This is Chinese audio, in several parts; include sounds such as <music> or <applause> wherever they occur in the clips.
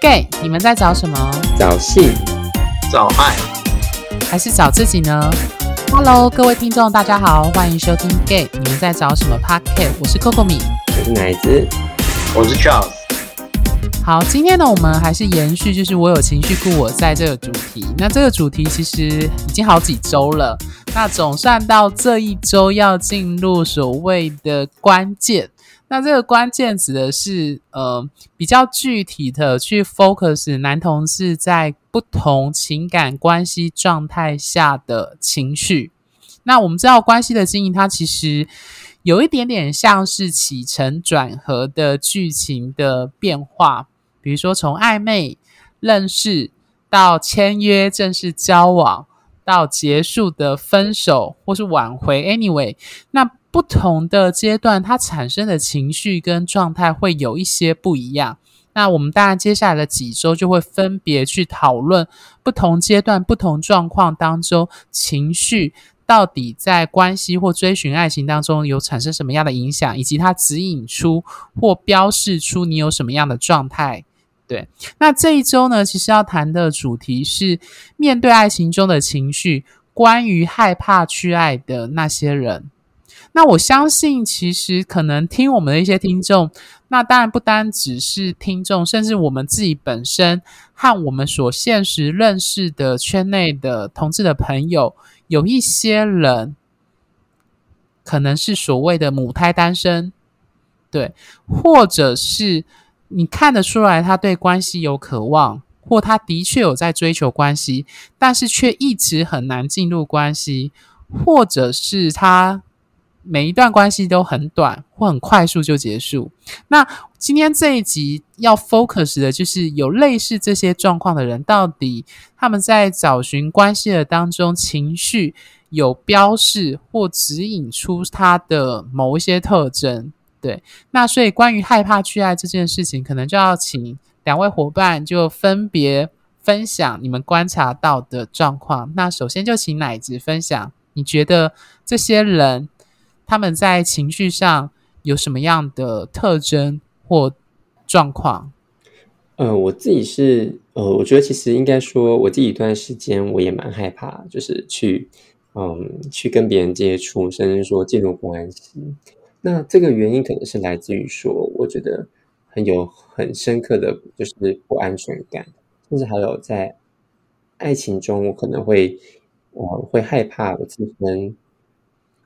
gay，你们在找什么？找性，找爱，还是找自己呢？Hello，各位听众，大家好，欢迎收听 gay，你们在找什么 p o c a s t 我是 Coco 米，我是奶子，我是 Charles。好，今天呢，我们还是延续，就是我有情绪故我在这个主题。那这个主题其实已经好几周了，那总算到这一周要进入所谓的关键。那这个关键指的是，呃，比较具体的去 focus 男同志在不同情感关系状态下的情绪。那我们知道，关系的经营，它其实有一点点像是起承转合的剧情的变化，比如说从暧昧、认识到签约、正式交往，到结束的分手或是挽回。Anyway，那。不同的阶段，它产生的情绪跟状态会有一些不一样。那我们当然接下来的几周就会分别去讨论不同阶段、不同状况当中情绪到底在关系或追寻爱情当中有产生什么样的影响，以及它指引出或标示出你有什么样的状态。对，那这一周呢，其实要谈的主题是面对爱情中的情绪，关于害怕去爱的那些人。那我相信，其实可能听我们的一些听众，那当然不单只是听众，甚至我们自己本身和我们所现实认识的圈内的同志的朋友，有一些人可能是所谓的母胎单身，对，或者是你看得出来他对关系有渴望，或他的确有在追求关系，但是却一直很难进入关系，或者是他。每一段关系都很短或很快速就结束。那今天这一集要 focus 的就是有类似这些状况的人，到底他们在找寻关系的当中，情绪有标示或指引出他的某一些特征。对，那所以关于害怕去爱这件事情，可能就要请两位伙伴就分别分享你们观察到的状况。那首先就请奶子分享，你觉得这些人。他们在情绪上有什么样的特征或状况？呃，我自己是呃，我觉得其实应该说，我自己一段时间我也蛮害怕，就是去嗯去跟别人接触，甚至说进入关系。那这个原因可能是来自于说，我觉得很有很深刻的就是不安全感，甚至还有在爱情中，我可能会我会害怕我自身。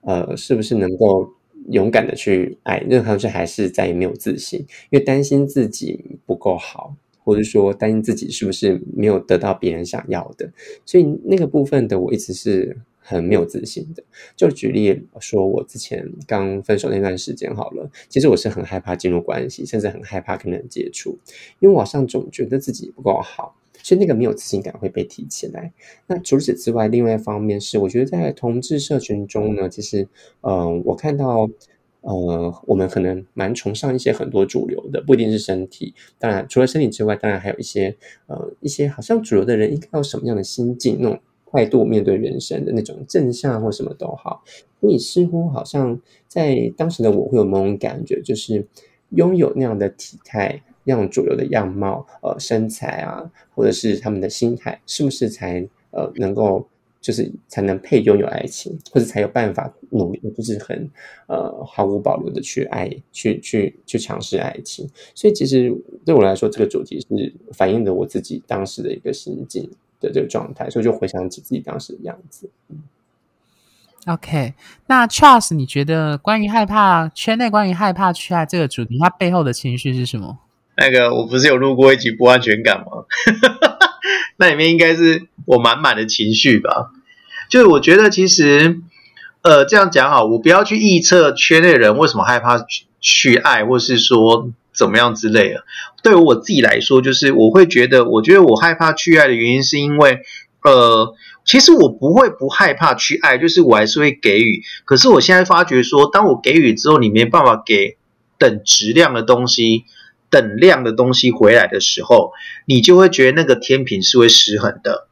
呃，是不是能够勇敢的去爱？任何事还是在于没有自信，因为担心自己不够好，或者说担心自己是不是没有得到别人想要的，所以那个部分的我一直是很没有自信的。就举例说，我之前刚分手那段时间好了，其实我是很害怕进入关系，甚至很害怕跟人接触，因为我好像总觉得自己不够好。所以那个没有自信感会被提起来。那除此之外，另外一方面是，我觉得在同志社群中呢，其实，嗯，我看到，呃，我们可能蛮崇尚一些很多主流的，不一定是身体。当然，除了身体之外，当然还有一些，呃，一些好像主流的人应该有什么样的心境、那种态度面对人生的那种正向或什么都好。你似乎好像在当时的我会有某种感觉，就是拥有那样的体态。样主流的样貌，呃，身材啊，或者是他们的心态，是不是才呃能够就是才能配拥有爱情，或者才有办法努力，就是很呃毫无保留的去爱，去去去尝试爱情。所以其实对我来说，这个主题是反映的我自己当时的一个心境的这个状态，所以就回想起自己当时的样子。OK，那 Charles，你觉得关于害怕圈内关于害怕去爱这个主题，它背后的情绪是什么？那个我不是有录过一集不安全感吗？<laughs> 那里面应该是我满满的情绪吧。就是我觉得其实，呃，这样讲好，我不要去臆测圈内人为什么害怕去爱，或是说怎么样之类的。对于我自己来说，就是我会觉得，我觉得我害怕去爱的原因，是因为，呃，其实我不会不害怕去爱，就是我还是会给予。可是我现在发觉说，当我给予之后，你没办法给等质量的东西。等量的东西回来的时候，你就会觉得那个天平是会失衡的。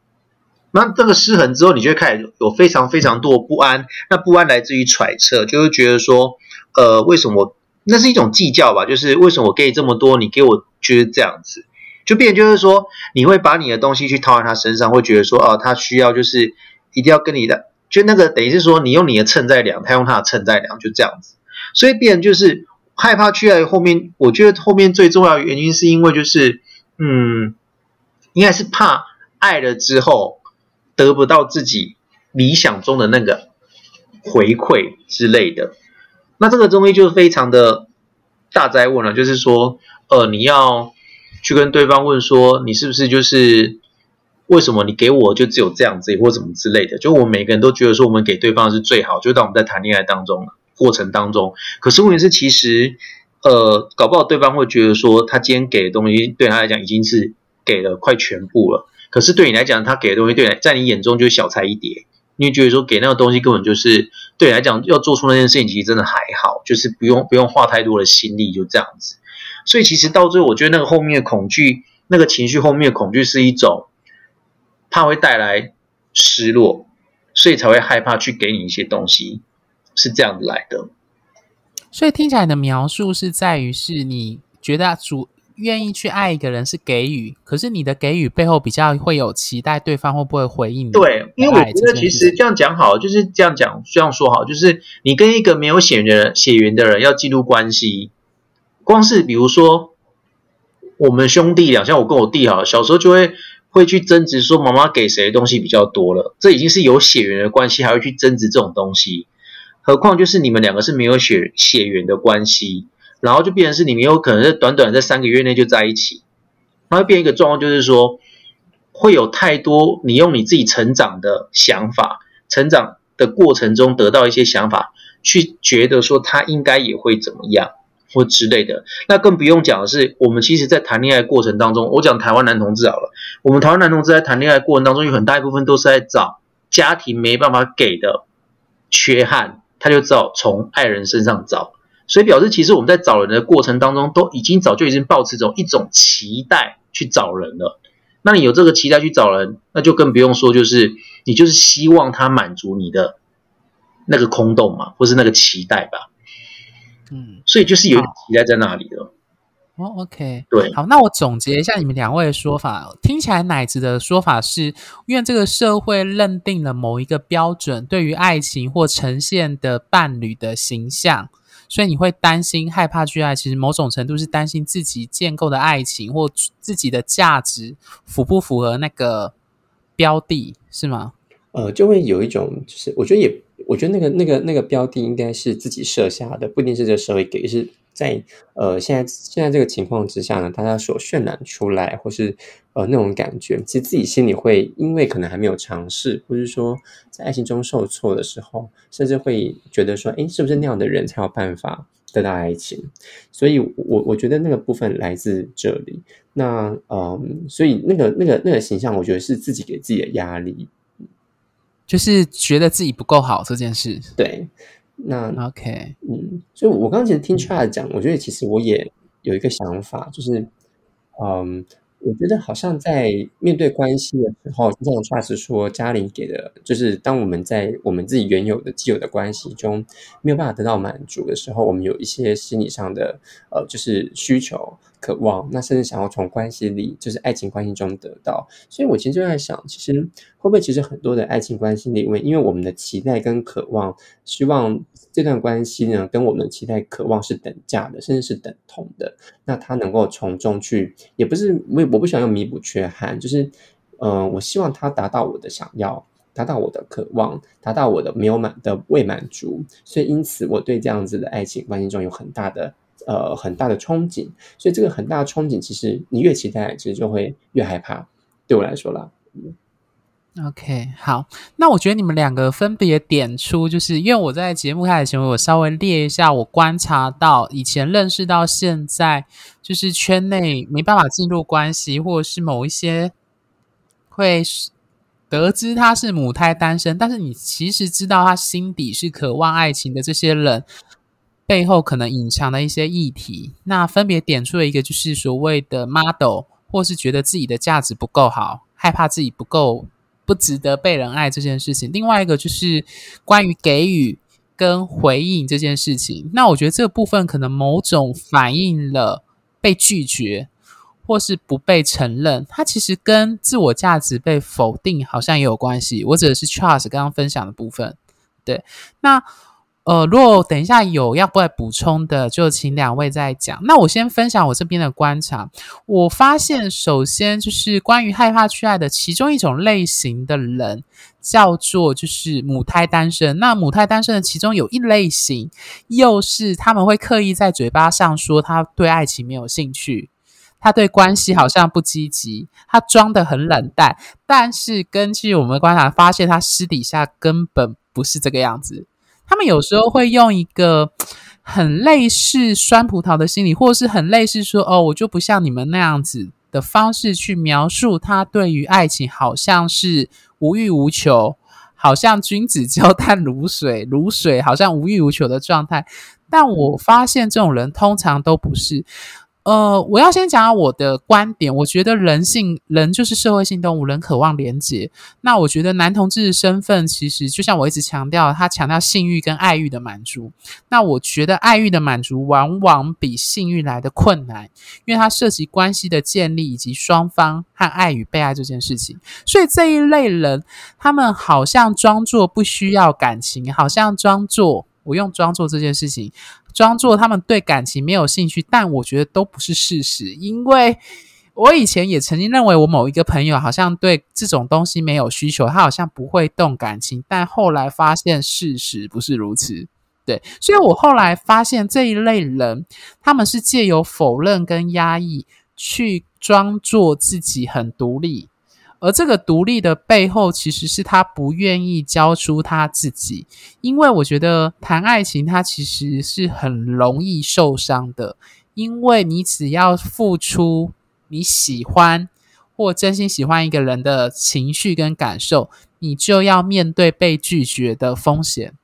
那这个失衡之后，你就会开始有非常非常多不安。那不安来自于揣测，就会觉得说，呃，为什么？那是一种计较吧，就是为什么我给你这么多，你给我就是这样子。就变就是说，你会把你的东西去套在他身上，会觉得说，哦，他需要就是一定要跟你的，就那个等于是说，你用你的秤在量，他用他的秤在量，就这样子。所以变就是害怕去爱后面，我觉得后面最重要的原因是因为就是，嗯，应该是怕爱了之后得不到自己理想中的那个回馈之类的。那这个东西就非常的大灾问了，就是说，呃，你要。去跟对方问说，你是不是就是为什么你给我就只有这样子，或什么之类的？就我们每个人都觉得说，我们给对方是最好，就当我们在谈恋爱当中了过程当中。可是问题是，其实呃，搞不好对方会觉得说，他今天给的东西对他来讲已经是给了快全部了。可是对你来讲，他给的东西对你在你眼中就是小菜一碟。你觉得说给那个东西根本就是对你来讲要做出那件事情，其实真的还好，就是不用不用花太多的心力，就这样子。所以其实到最后，我觉得那个后面的恐惧，那个情绪后面的恐惧是一种怕会带来失落，所以才会害怕去给你一些东西，是这样子来的。所以听起来的描述是在于，是你觉得主愿意去爱一个人是给予，可是你的给予背后比较会有期待，对方会不会回应？对，因为我觉得其实这样讲好，就是这样讲，这样说好，就是你跟一个没有血缘血缘的人要进入关系。光是比如说，我们兄弟俩，像我跟我弟哈，小时候就会会去争执，说妈妈给谁的东西比较多了。这已经是有血缘的关系，还会去争执这种东西。何况就是你们两个是没有血血缘的关系，然后就变成是你们有可能在短短在三个月内就在一起，然后变一个状况，就是说会有太多你用你自己成长的想法，成长的过程中得到一些想法，去觉得说他应该也会怎么样。或之类的，那更不用讲的是，我们其实，在谈恋爱过程当中，我讲台湾男同志好了，我们台湾男同志在谈恋爱过程当中，有很大一部分都是在找家庭没办法给的缺憾，他就知道从爱人身上找，所以表示其实我们在找人的过程当中，都已经早就已经抱持种一种期待去找人了。那你有这个期待去找人，那就更不用说，就是你就是希望他满足你的那个空洞嘛，或是那个期待吧。嗯，所以就是有期待在那里的。哦，OK，对，好，那我总结一下你们两位的说法，听起来奶子的说法是，因为这个社会认定了某一个标准，对于爱情或呈现的伴侣的形象，所以你会担心、害怕去爱，其实某种程度是担心自己建构的爱情或自己的价值符不符合那个标的，是吗？呃，就会有一种，就是我觉得也。我觉得那个、那个、那个标的应该是自己设下的，不一定是这个社会给。是在呃现在现在这个情况之下呢，大家所渲染出来，或是呃那种感觉，其实自己心里会因为可能还没有尝试，或是说在爱情中受挫的时候，甚至会觉得说，哎，是不是那样的人才有办法得到爱情？所以，我我觉得那个部分来自这里。那嗯，所以那个那个那个形象，我觉得是自己给自己的压力。就是觉得自己不够好这件事，对，那 OK，嗯，所以我刚刚其实听 Charles 讲，我觉得其实我也有一个想法，就是，嗯。我觉得好像在面对关系的时候，这种话是说家里给的，就是当我们在我们自己原有的既有的关系中没有办法得到满足的时候，我们有一些心理上的呃，就是需求、渴望，那甚至想要从关系里，就是爱情关系中得到。所以我其实就在想，其实会不会其实很多的爱情关系里面，因为我们的期待跟渴望，希望这段关系呢跟我们期待、渴望是等价的，甚至是等同的，那他能够从中去，也不是为我不想要弥补缺憾，就是，嗯，我希望他达到我的想要，达到我的渴望，达到我的没有满的未满足，所以因此我对这样子的爱情关系中有很大的呃很大的憧憬，所以这个很大的憧憬，其实你越期待，其实就会越害怕。对我来说啦。嗯 OK，好，那我觉得你们两个分别点出，就是因为我在节目开始前，我稍微列一下，我观察到以前认识到现在，就是圈内没办法进入关系，或者是某一些会得知他是母胎单身，但是你其实知道他心底是渴望爱情的这些人，背后可能隐藏的一些议题，那分别点出了一个，就是所谓的 model，或是觉得自己的价值不够好，害怕自己不够。不值得被人爱这件事情，另外一个就是关于给予跟回应这件事情。那我觉得这个部分可能某种反映了被拒绝，或是不被承认，它其实跟自我价值被否定好像也有关系。我指的是 Charles 刚刚分享的部分。对，那。呃，如果等一下有要不要补充的，就请两位再讲。那我先分享我这边的观察。我发现，首先就是关于害怕去爱的其中一种类型的人，叫做就是母胎单身。那母胎单身的其中有一类型，又是他们会刻意在嘴巴上说他对爱情没有兴趣，他对关系好像不积极，他装的很冷淡。但是根据我们的观察，发现他私底下根本不是这个样子。他们有时候会用一个很类似酸葡萄的心理，或者是很类似说“哦，我就不像你们那样子”的方式去描述他对于爱情好像是无欲无求，好像君子交淡如水，如水好像无欲无求的状态。但我发现这种人通常都不是。呃，我要先讲讲我的观点。我觉得人性，人就是社会性动物，人渴望连接。那我觉得男同志的身份，其实就像我一直强调，他强调性欲跟爱欲的满足。那我觉得爱欲的满足往往比性欲来的困难，因为它涉及关系的建立以及双方和爱与被爱这件事情。所以这一类人，他们好像装作不需要感情，好像装作我用装作这件事情。装作他们对感情没有兴趣，但我觉得都不是事实。因为我以前也曾经认为我某一个朋友好像对这种东西没有需求，他好像不会动感情，但后来发现事实不是如此。对，所以我后来发现这一类人，他们是借由否认跟压抑，去装作自己很独立。而这个独立的背后，其实是他不愿意交出他自己，因为我觉得谈爱情，他其实是很容易受伤的，因为你只要付出你喜欢或真心喜欢一个人的情绪跟感受，你就要面对被拒绝的风险。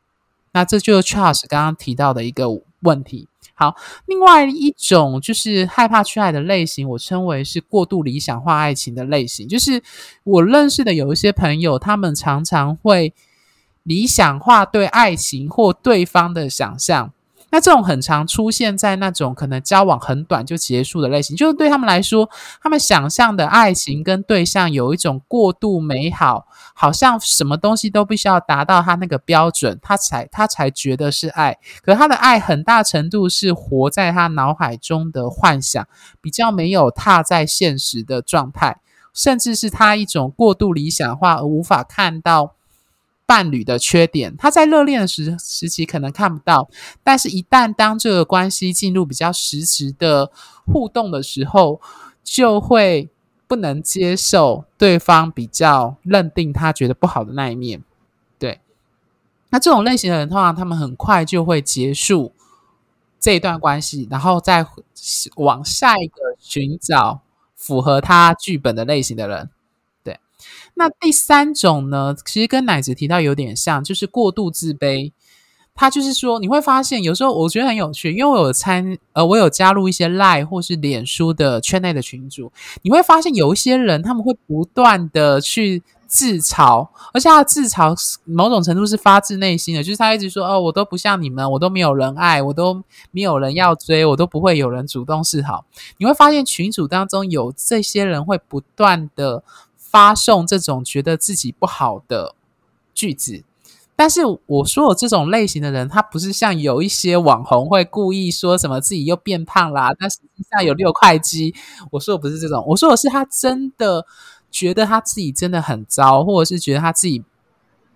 那这就是 Charles 刚刚提到的一个问题。好，另外一种就是害怕去爱的类型，我称为是过度理想化爱情的类型。就是我认识的有一些朋友，他们常常会理想化对爱情或对方的想象。那这种很常出现在那种可能交往很短就结束的类型，就是对他们来说，他们想象的爱情跟对象有一种过度美好，好像什么东西都必须要达到他那个标准，他才他才觉得是爱。可他的爱很大程度是活在他脑海中的幻想，比较没有踏在现实的状态，甚至是他一种过度理想化而无法看到。伴侣的缺点，他在热恋的时时期可能看不到，但是一旦当这个关系进入比较实质的互动的时候，就会不能接受对方比较认定他觉得不好的那一面。对，那这种类型的人，通常他们很快就会结束这一段关系，然后再往下一个寻找符合他剧本的类型的人。那第三种呢，其实跟奶子提到有点像，就是过度自卑。他就是说，你会发现有时候我觉得很有趣，因为我有参呃，我有加入一些赖或是脸书的圈内的群组，你会发现有一些人他们会不断的去自嘲，而且他自嘲某种程度是发自内心的，就是他一直说哦，我都不像你们，我都没有人爱，我都没有人要追，我都不会有人主动示好。你会发现群组当中有这些人会不断的。发送这种觉得自己不好的句子，但是我说我这种类型的人，他不是像有一些网红会故意说什么自己又变胖啦，但实际上有六块肌。我说我不是这种，我说我是他真的觉得他自己真的很糟，或者是觉得他自己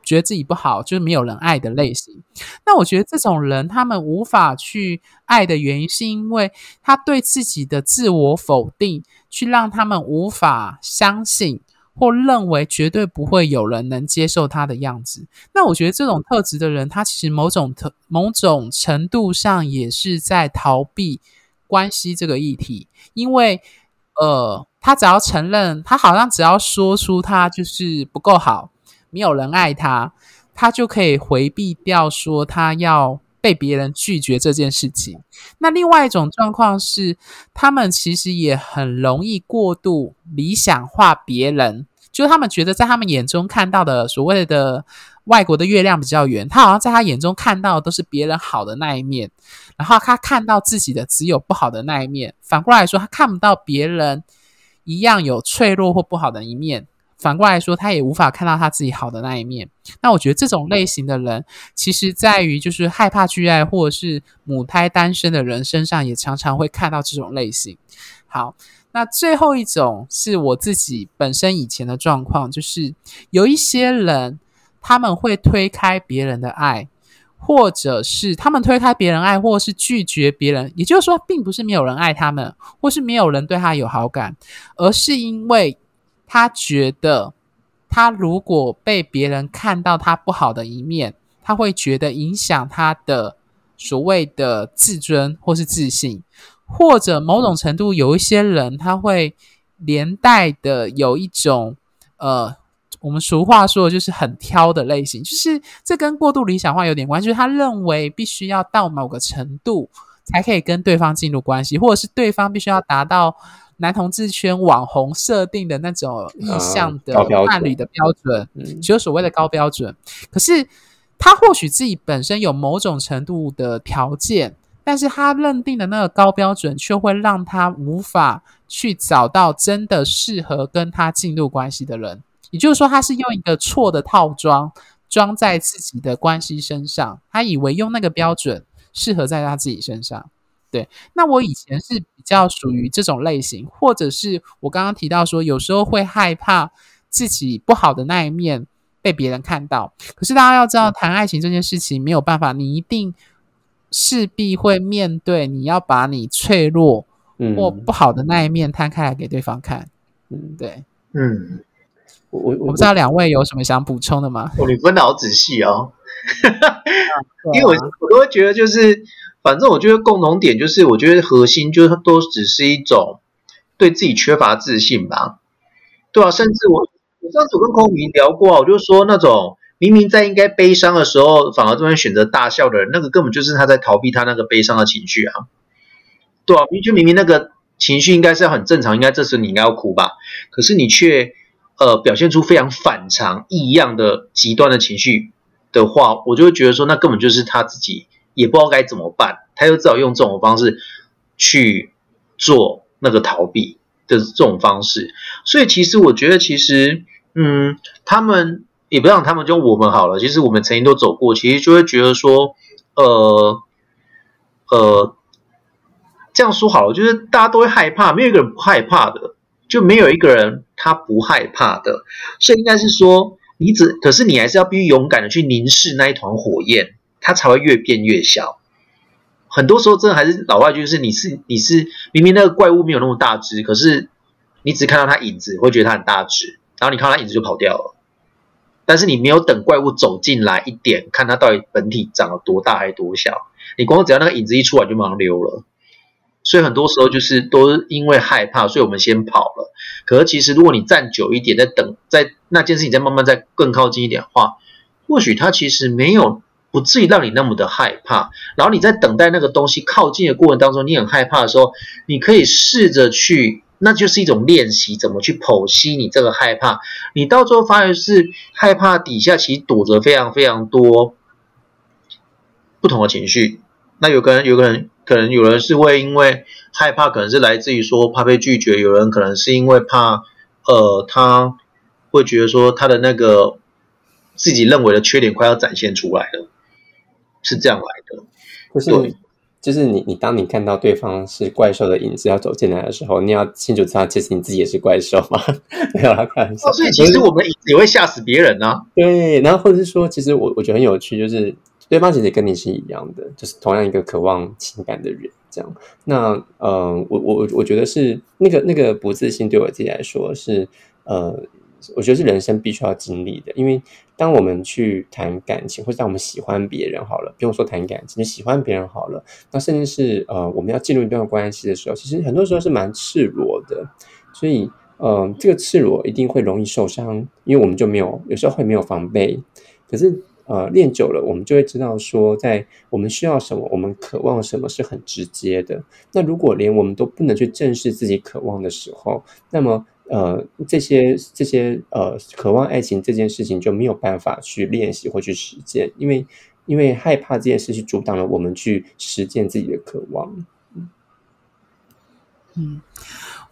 觉得自己不好，就是没有人爱的类型。那我觉得这种人他们无法去爱的原因，是因为他对自己的自我否定，去让他们无法相信。或认为绝对不会有人能接受他的样子，那我觉得这种特质的人，他其实某种特某种程度上也是在逃避关系这个议题，因为呃，他只要承认，他好像只要说出他就是不够好，没有人爱他，他就可以回避掉说他要。被别人拒绝这件事情，那另外一种状况是，他们其实也很容易过度理想化别人，就他们觉得在他们眼中看到的所谓的外国的月亮比较圆，他好像在他眼中看到的都是别人好的那一面，然后他看到自己的只有不好的那一面。反过来说，他看不到别人一样有脆弱或不好的一面。反过来说，他也无法看到他自己好的那一面。那我觉得这种类型的人，其实在于就是害怕去爱或者是母胎单身的人身上，也常常会看到这种类型。好，那最后一种是我自己本身以前的状况，就是有一些人他们会推开别人的爱，或者是他们推开别人爱，或者是拒绝别人。也就是说，并不是没有人爱他们，或是没有人对他有好感，而是因为。他觉得，他如果被别人看到他不好的一面，他会觉得影响他的所谓的自尊或是自信，或者某种程度有一些人他会连带的有一种呃，我们俗话说的就是很挑的类型，就是这跟过度理想化有点关系，就是他认为必须要到某个程度才可以跟对方进入关系，或者是对方必须要达到。男同志圈网红设定的那种意向的伴侣的标准，只有所谓的高标准。可是他或许自己本身有某种程度的条件，但是他认定的那个高标准，却会让他无法去找到真的适合跟他进入关系的人。也就是说，他是用一个错的套装装在自己的关系身上，他以为用那个标准适合在他自己身上。对，那我以前是比较属于这种类型，或者是我刚刚提到说，有时候会害怕自己不好的那一面被别人看到。可是大家要知道，谈爱情这件事情没有办法，你一定势必会面对，你要把你脆弱或不好的那一面摊开来给对方看。嗯，对，嗯，我我我不知道两位有什么想补充的吗？哦，你分的好仔细哦，<laughs> 因为我我都会觉得就是。反正我觉得共同点就是，我觉得核心就是都只是一种对自己缺乏自信吧，对啊，甚至我我上次跟空明聊过，我就说那种明明在应该悲伤的时候，反而这边选择大笑的人，那个根本就是他在逃避他那个悲伤的情绪啊，对啊，明就明明那个情绪应该是要很正常，应该这时候你应该要哭吧，可是你却呃表现出非常反常异样的极端的情绪的话，我就会觉得说，那根本就是他自己。也不知道该怎么办，他就只好用这种方式去做那个逃避的这种方式。所以其实我觉得，其实嗯，他们也不让他们就我们好了。其实我们曾经都走过，其实就会觉得说，呃呃，这样说好了，就是大家都会害怕，没有一个人不害怕的，就没有一个人他不害怕的。所以应该是说，你只可是你还是要必须勇敢的去凝视那一团火焰。它才会越变越小。很多时候，真的还是老外，就是你是你是明明那个怪物没有那么大只，可是你只看到它影子，会觉得它很大只，然后你看到它影子就跑掉了。但是你没有等怪物走进来一点，看它到底本体长了多大还是多小，你光只要那个影子一出来就马上溜了。所以很多时候就是都是因为害怕，所以我们先跑了。可是其实如果你站久一点，再等，在那件事情再慢慢再更靠近一点的话，或许它其实没有。不至于让你那么的害怕，然后你在等待那个东西靠近的过程当中，你很害怕的时候，你可以试着去，那就是一种练习，怎么去剖析你这个害怕。你到最后发现是害怕底下其实躲着非常非常多不同的情绪。那有个人，有个人可能有人是会因为害怕，可能是来自于说怕被拒绝；有人可能是因为怕，呃，他会觉得说他的那个自己认为的缺点快要展现出来了。是这样来的，就是就是你你当你看到对方是怪兽的影子要走进来的时候，你要清楚知道，其实你自己也是怪兽嘛。<laughs> 没有啦，开玩笑。所以其实我们也会吓死别人呢。对，然后或者是说，其实我我觉得很有趣，就是对方其实跟你是一样的，就是同样一个渴望情感的人。这样，那呃，我我我觉得是那个那个不自信，对我自己来说是呃。我觉得是人生必须要经历的，因为当我们去谈感情，或者当我们喜欢别人好了，不用说谈感情，你喜欢别人好了，那甚至是呃，我们要进入一段关系的时候，其实很多时候是蛮赤裸的，所以呃，这个赤裸一定会容易受伤，因为我们就没有有时候会没有防备，可是呃，练久了，我们就会知道说，在我们需要什么，我们渴望什么是很直接的。那如果连我们都不能去正视自己渴望的时候，那么。呃，这些这些呃，渴望爱情这件事情就没有办法去练习或去实践，因为因为害怕这件事情阻挡了我们去实践自己的渴望。嗯，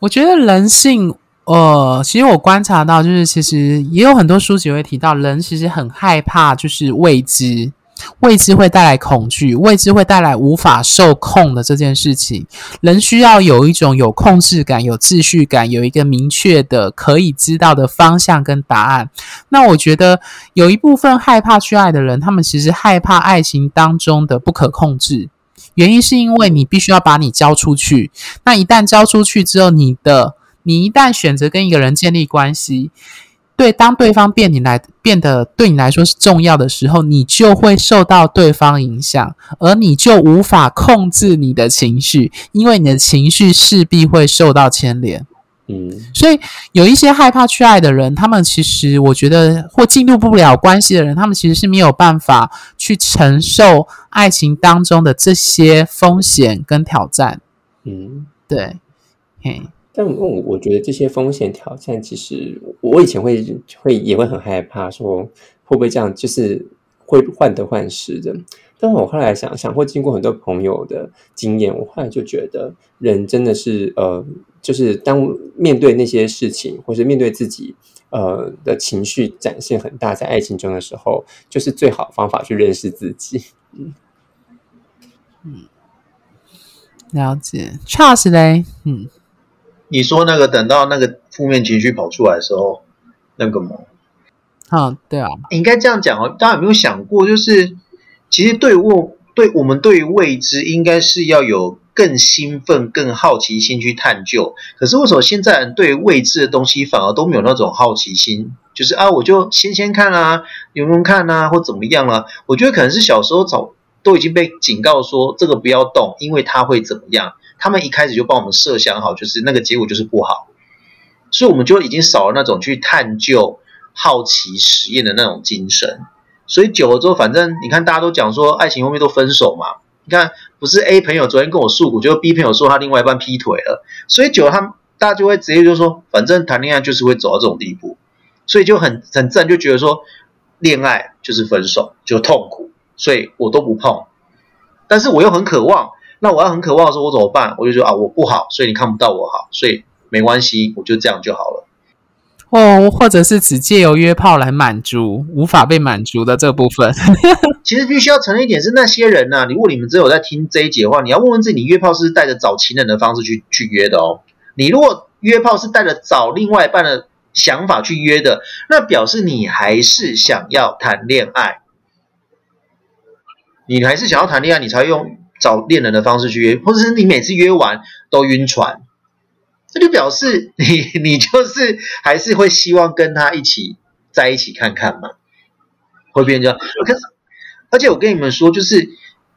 我觉得人性呃，其实我观察到，就是其实也有很多书籍会提到，人其实很害怕就是未知。未知会带来恐惧，未知会带来无法受控的这件事情。人需要有一种有控制感、有秩序感，有一个明确的可以知道的方向跟答案。那我觉得有一部分害怕去爱的人，他们其实害怕爱情当中的不可控制。原因是因为你必须要把你交出去。那一旦交出去之后，你的你一旦选择跟一个人建立关系。对，当对方变你来变得对你来说是重要的时候，你就会受到对方影响，而你就无法控制你的情绪，因为你的情绪势必会受到牵连。嗯，所以有一些害怕去爱的人，他们其实我觉得或进入不了关系的人，他们其实是没有办法去承受爱情当中的这些风险跟挑战。嗯，对，嘿。但我我觉得这些风险挑战，其实我以前会会也会很害怕，说会不会这样，就是会患得患失的。但我后来想想，或经过很多朋友的经验，我后来就觉得，人真的是呃，就是当面对那些事情，或是面对自己呃的情绪展现很大，在爱情中的时候，就是最好方法去认识自己。嗯，了解，Charles 嘞，嗯。你说那个等到那个负面情绪跑出来的时候，那个吗？啊，对啊，应该这样讲哦。大家有没有想过，就是其实对我对我们对于未知，应该是要有更兴奋、更好奇心去探究。可是为什么现在人对未知的东西反而都没有那种好奇心？就是啊，我就先先看啊，用用看啊，或怎么样啊？我觉得可能是小时候早都已经被警告说这个不要动，因为它会怎么样。他们一开始就帮我们设想好，就是那个结果就是不好，所以我们就已经少了那种去探究、好奇、实验的那种精神。所以久了之后，反正你看，大家都讲说爱情后面都分手嘛。你看，不是 A 朋友昨天跟我诉苦，就 B 朋友说他另外一半劈腿了。所以久了，他们大家就会直接就说，反正谈恋爱就是会走到这种地步，所以就很很自然就觉得说，恋爱就是分手，就痛苦，所以我都不碰。但是我又很渴望。那我要很渴望的时候，我怎么办？我就说啊，我不好，所以你看不到我好，所以没关系，我就这样就好了。哦，或者是只借由约炮来满足无法被满足的这部分。<laughs> 其实必须要承认一点是，那些人呐，如果你们只有在听这一节的话，你要问问自己，你约炮是带着找情人的方式去去约的哦。你如果约炮是带着找另外一半的想法去约的，那表示你还是想要谈恋爱，你还是想要谈恋爱，你才用。找恋人的方式去约，或者是你每次约完都晕船，这就表示你 <laughs> 你就是还是会希望跟他一起在一起看看嘛，会变这样。可是，而且我跟你们说，就是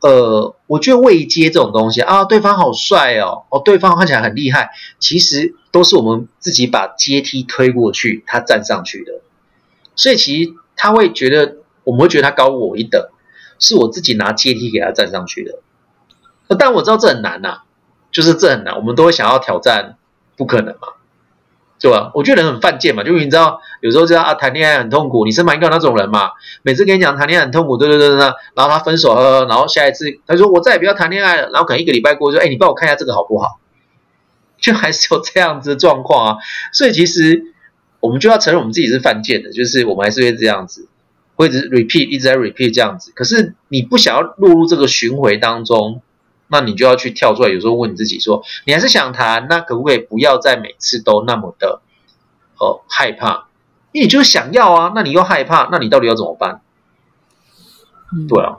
呃，我觉得未接这种东西啊，对方好帅哦，哦，对方看起来很厉害，其实都是我们自己把阶梯推过去，他站上去的。所以其实他会觉得，我们会觉得他高我一等，是我自己拿阶梯给他站上去的。但我知道这很难呐，就是这很难，我们都会想要挑战，不可能嘛，对吧？我觉得人很犯贱嘛，就你知道，有时候知道啊，谈恋爱很痛苦，你身旁应该有那种人嘛，每次跟你讲谈恋爱很痛苦，对对对对，然后他分手了，然后下一次他说我再也不要谈恋爱了，然后可能一个礼拜过说，哎，你帮我看一下这个好不好？<laughs> 就还是有这样子的状况啊，所以其实我们就要承认我们自己是犯贱的，就是我们还是会这样子，会一直 repeat 一直在 repeat 这样子，可是你不想要落入这个循环当中。那你就要去跳出来，有时候问你自己说：你还是想谈，那可不可以不要再每次都那么的呃害怕？因为你就是想要啊，那你又害怕，那你到底要怎么办？对啊，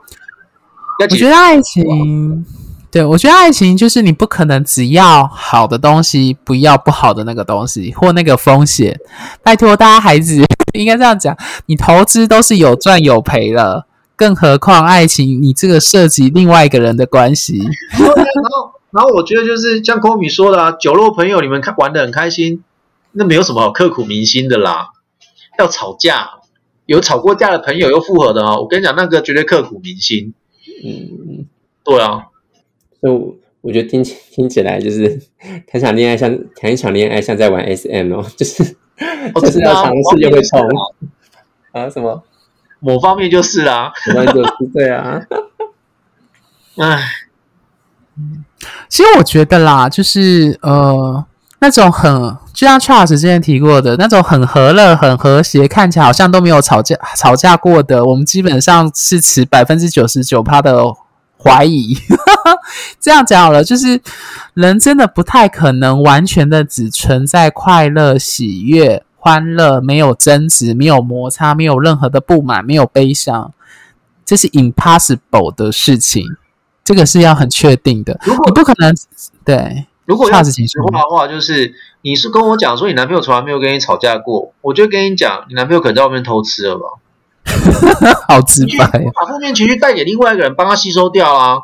我觉得爱情，对我觉得爱情就是你不可能只要好的东西，不要不好的那个东西或那个风险。拜托大家，孩子应该这样讲，你投资都是有赚有赔的。更何况爱情，你这个涉及另外一个人的关系。<laughs> 然后，然后我觉得就是像科米说的啊，酒肉朋友，你们看玩的很开心，那没有什么好刻骨铭心的啦。要吵架，有吵过架的朋友又复合的啊，我跟你讲，那个绝对刻骨铭心。嗯，对啊。所以我觉得听听起来就是 <laughs> 谈场恋爱像谈一场恋爱像在玩 SM 哦，就是就是要尝试又会痛啊什么。某方面就是啦，某方面就是对啊。<laughs> 唉，其实我觉得啦，就是呃，那种很，就像 Charles 之前提过的那种很和乐、很和谐，看起来好像都没有吵架、吵架过的，我们基本上是持百分之九十九趴的怀疑。<laughs> 这样讲好了，就是人真的不太可能完全的只存在快乐、喜悦、欢乐，没有争执、没有摩擦、没有任何的不满、没有悲伤，这是 impossible 的事情。这个是要很确定的，如果你不可能对。如果要 Charles 请说实话的话，就是你是跟我讲说你男朋友从来没有跟你吵架过，我就跟你讲，你男朋友可能在外面偷吃了吧？<laughs> 好直白哦，把负面情绪带给另外一个人，帮他吸收掉啊。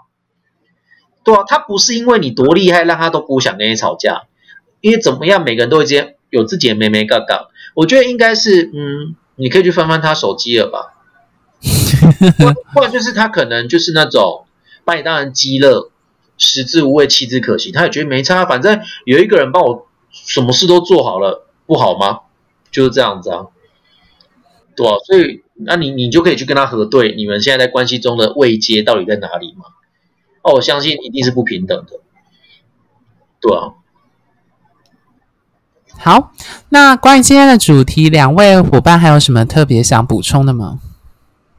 对啊，他不是因为你多厉害，让他都不想跟你吵架，因为怎么样，每个人都会接有自己的妹妹杠杠。我觉得应该是，嗯，你可以去翻翻他手机了吧，或 <laughs> 或者就是他可能就是那种把你当成鸡肋，食之无味，弃之可惜，他也觉得没差，反正有一个人帮我什么事都做好了，不好吗？就是这样子啊，对啊，所以那你你就可以去跟他核对，你们现在在关系中的位阶到底在哪里嘛？哦，我相信一定是不平等的，对啊。好，那关于今天的主题，两位伙伴还有什么特别想补充的吗？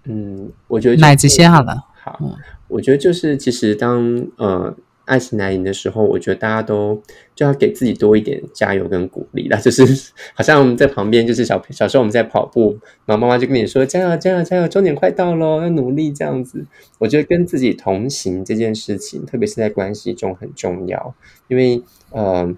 嗯，我觉得就奶子先好了。好嗯，我觉得就是其实当呃爱情来临的时候，我觉得大家都就要给自己多一点加油跟鼓励啦。就是 <laughs> 好像我们在旁边，就是小小时候我们在跑步，然后妈妈就跟你说加油加油加油，终点快到喽，要努力这样子。我觉得跟自己同行这件事情，特别是在关系中很重要，因为呃。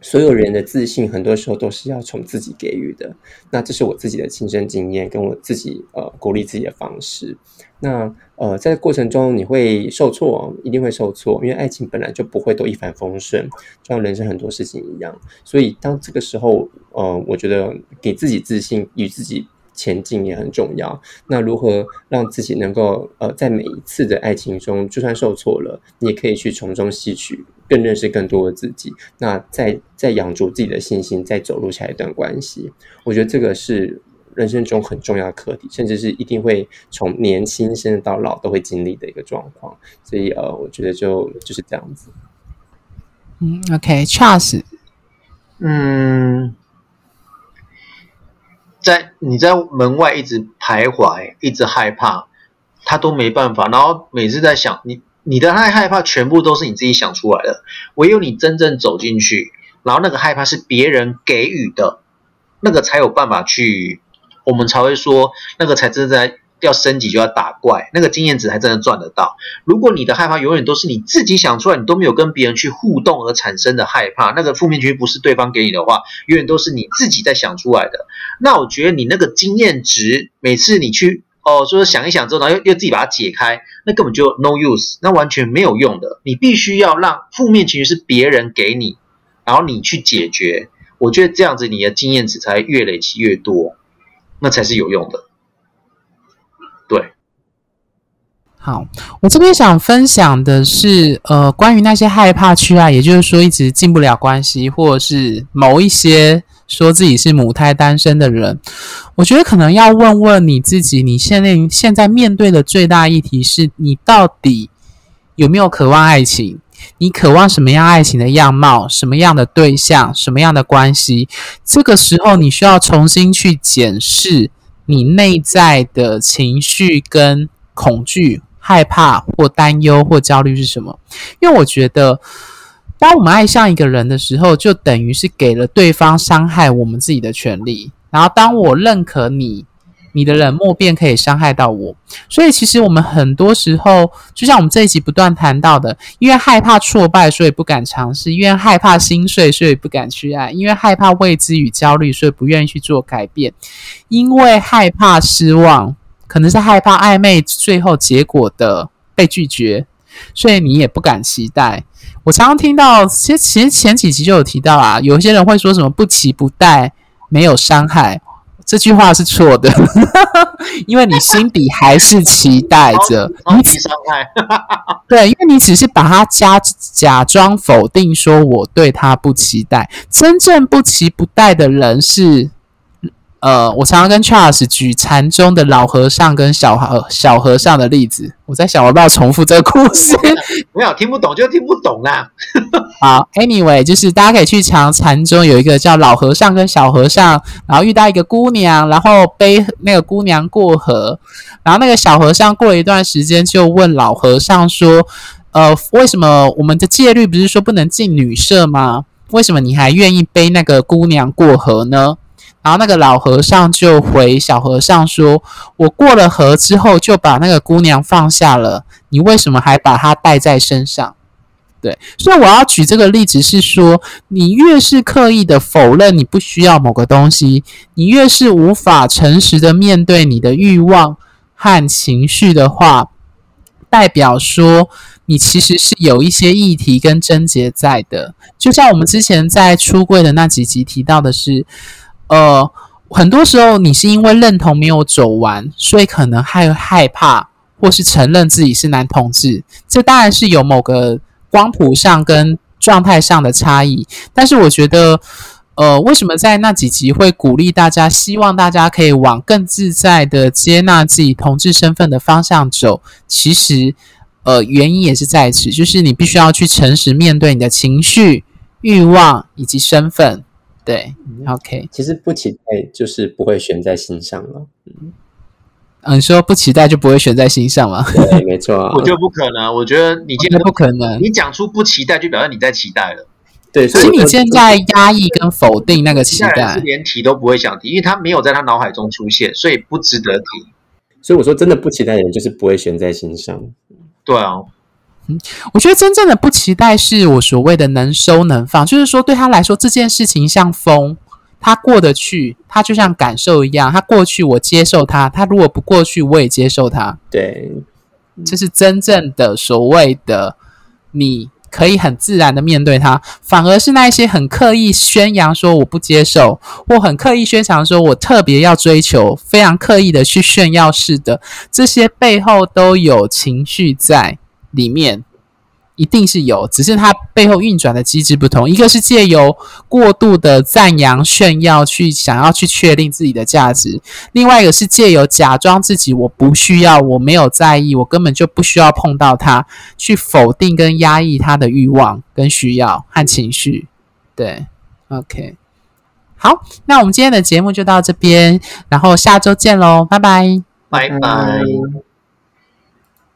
所有人的自信，很多时候都是要从自己给予的。那这是我自己的亲身经验，跟我自己呃鼓励自己的方式。那呃，在过程中你会受挫，一定会受挫，因为爱情本来就不会都一帆风顺，就像人生很多事情一样。所以当这个时候，呃，我觉得给自己自信，与自己前进也很重要。那如何让自己能够呃，在每一次的爱情中，就算受挫了，你也可以去从中吸取，更认识更多的自己。那再再养足自己的信心，再走入下一段关系。我觉得这个是人生中很重要的课题，甚至是一定会从年轻甚至到老都会经历的一个状况。所以呃，我觉得就就是这样子。嗯，OK，Charles，嗯，在你在门外一直徘徊，一直害怕，他都没办法。然后每次在想你，你的害害怕全部都是你自己想出来的，唯有你真正走进去，然后那个害怕是别人给予的，那个才有办法去，我们才会说那个才真正在要升级就要打怪，那个经验值才真的赚得到。如果你的害怕永远都是你自己想出来，你都没有跟别人去互动而产生的害怕，那个负面情绪不是对方给你的话，永远都是你自己在想出来的。那我觉得你那个经验值，每次你去哦，说想一想之后，然后又又自己把它解开，那根本就 no use，那完全没有用的。你必须要让负面情绪是别人给你，然后你去解决。我觉得这样子你的经验值才越累积越多，那才是有用的。对。好，我这边想分享的是，呃，关于那些害怕去爱，也就是说一直进不了关系，或者是某一些说自己是母胎单身的人，我觉得可能要问问你自己，你现在现在面对的最大议题是你到底有没有渴望爱情？你渴望什么样爱情的样貌？什么样的对象？什么样的关系？这个时候，你需要重新去检视你内在的情绪跟恐惧、害怕或担忧或焦虑是什么？因为我觉得，当我们爱上一个人的时候，就等于是给了对方伤害我们自己的权利。然后，当我认可你，你的冷漠便可以伤害到我。所以，其实我们很多时候，就像我们这一集不断谈到的，因为害怕挫败，所以不敢尝试；因为害怕心碎，所以不敢去爱；因为害怕未知与焦虑，所以不愿意去做改变；因为害怕失望，可能是害怕暧昧最后结果的被拒绝，所以你也不敢期待。我常常听到，其实其实前几集就有提到啊，有些人会说什么“不期不待，没有伤害”，这句话是错的，<laughs> 因为你心底还是期待着，<laughs> 你超级伤害。<laughs> 对，因为你只是把它假假装否定，说我对他不期待。真正不期不待的人是，呃，我常常跟 Charles 举禅宗的老和尚跟小和小和尚的例子。我在想，我要不要重复这个故事？<laughs> 没有听不懂就听不懂啦。<laughs> 好，Anyway，就是大家可以去尝禅宗有一个叫老和尚跟小和尚，然后遇到一个姑娘，然后背那个姑娘过河，然后那个小和尚过了一段时间就问老和尚说：“呃，为什么我们的戒律不是说不能进女色吗？为什么你还愿意背那个姑娘过河呢？”然后那个老和尚就回小和尚说：“我过了河之后就把那个姑娘放下了，你为什么还把她带在身上？”对，所以我要举这个例子是说，你越是刻意的否认你不需要某个东西，你越是无法诚实的面对你的欲望和情绪的话，代表说你其实是有一些议题跟症结在的。就像我们之前在出柜的那几集提到的是。呃，很多时候你是因为认同没有走完，所以可能害害怕，或是承认自己是男同志。这当然是有某个光谱上跟状态上的差异。但是我觉得，呃，为什么在那几集会鼓励大家，希望大家可以往更自在的接纳自己同志身份的方向走？其实，呃，原因也是在此，就是你必须要去诚实面对你的情绪、欲望以及身份。对，OK，其实不期待就是不会悬在心上了。嗯，你说不期待就不会悬在心上吗？对，没错。<laughs> 我觉得不可能，我觉得你今天不可能，你讲出不期待，就表示你在期待了。对，所以你现在压抑跟否定那个期待，是连提都不会想提，因为他没有在他脑海中出现，所以不值得提。所以我说，真的不期待的人就是不会悬在心上。对啊。嗯，我觉得真正的不期待是我所谓的能收能放，就是说对他来说这件事情像风，他过得去，他就像感受一样，他过去我接受他，他如果不过去我也接受他。对，这是真正的所谓的你可以很自然的面对他，反而是那一些很刻意宣扬说我不接受，或很刻意宣扬说我特别要追求，非常刻意的去炫耀式的，这些背后都有情绪在。里面一定是有，只是它背后运转的机制不同。一个是借由过度的赞扬炫耀去想要去确定自己的价值，另外一个是借由假装自己我不需要，我没有在意，我根本就不需要碰到他，去否定跟压抑他的欲望跟需要和情绪。对，OK，好，那我们今天的节目就到这边，然后下周见喽，拜拜，拜拜。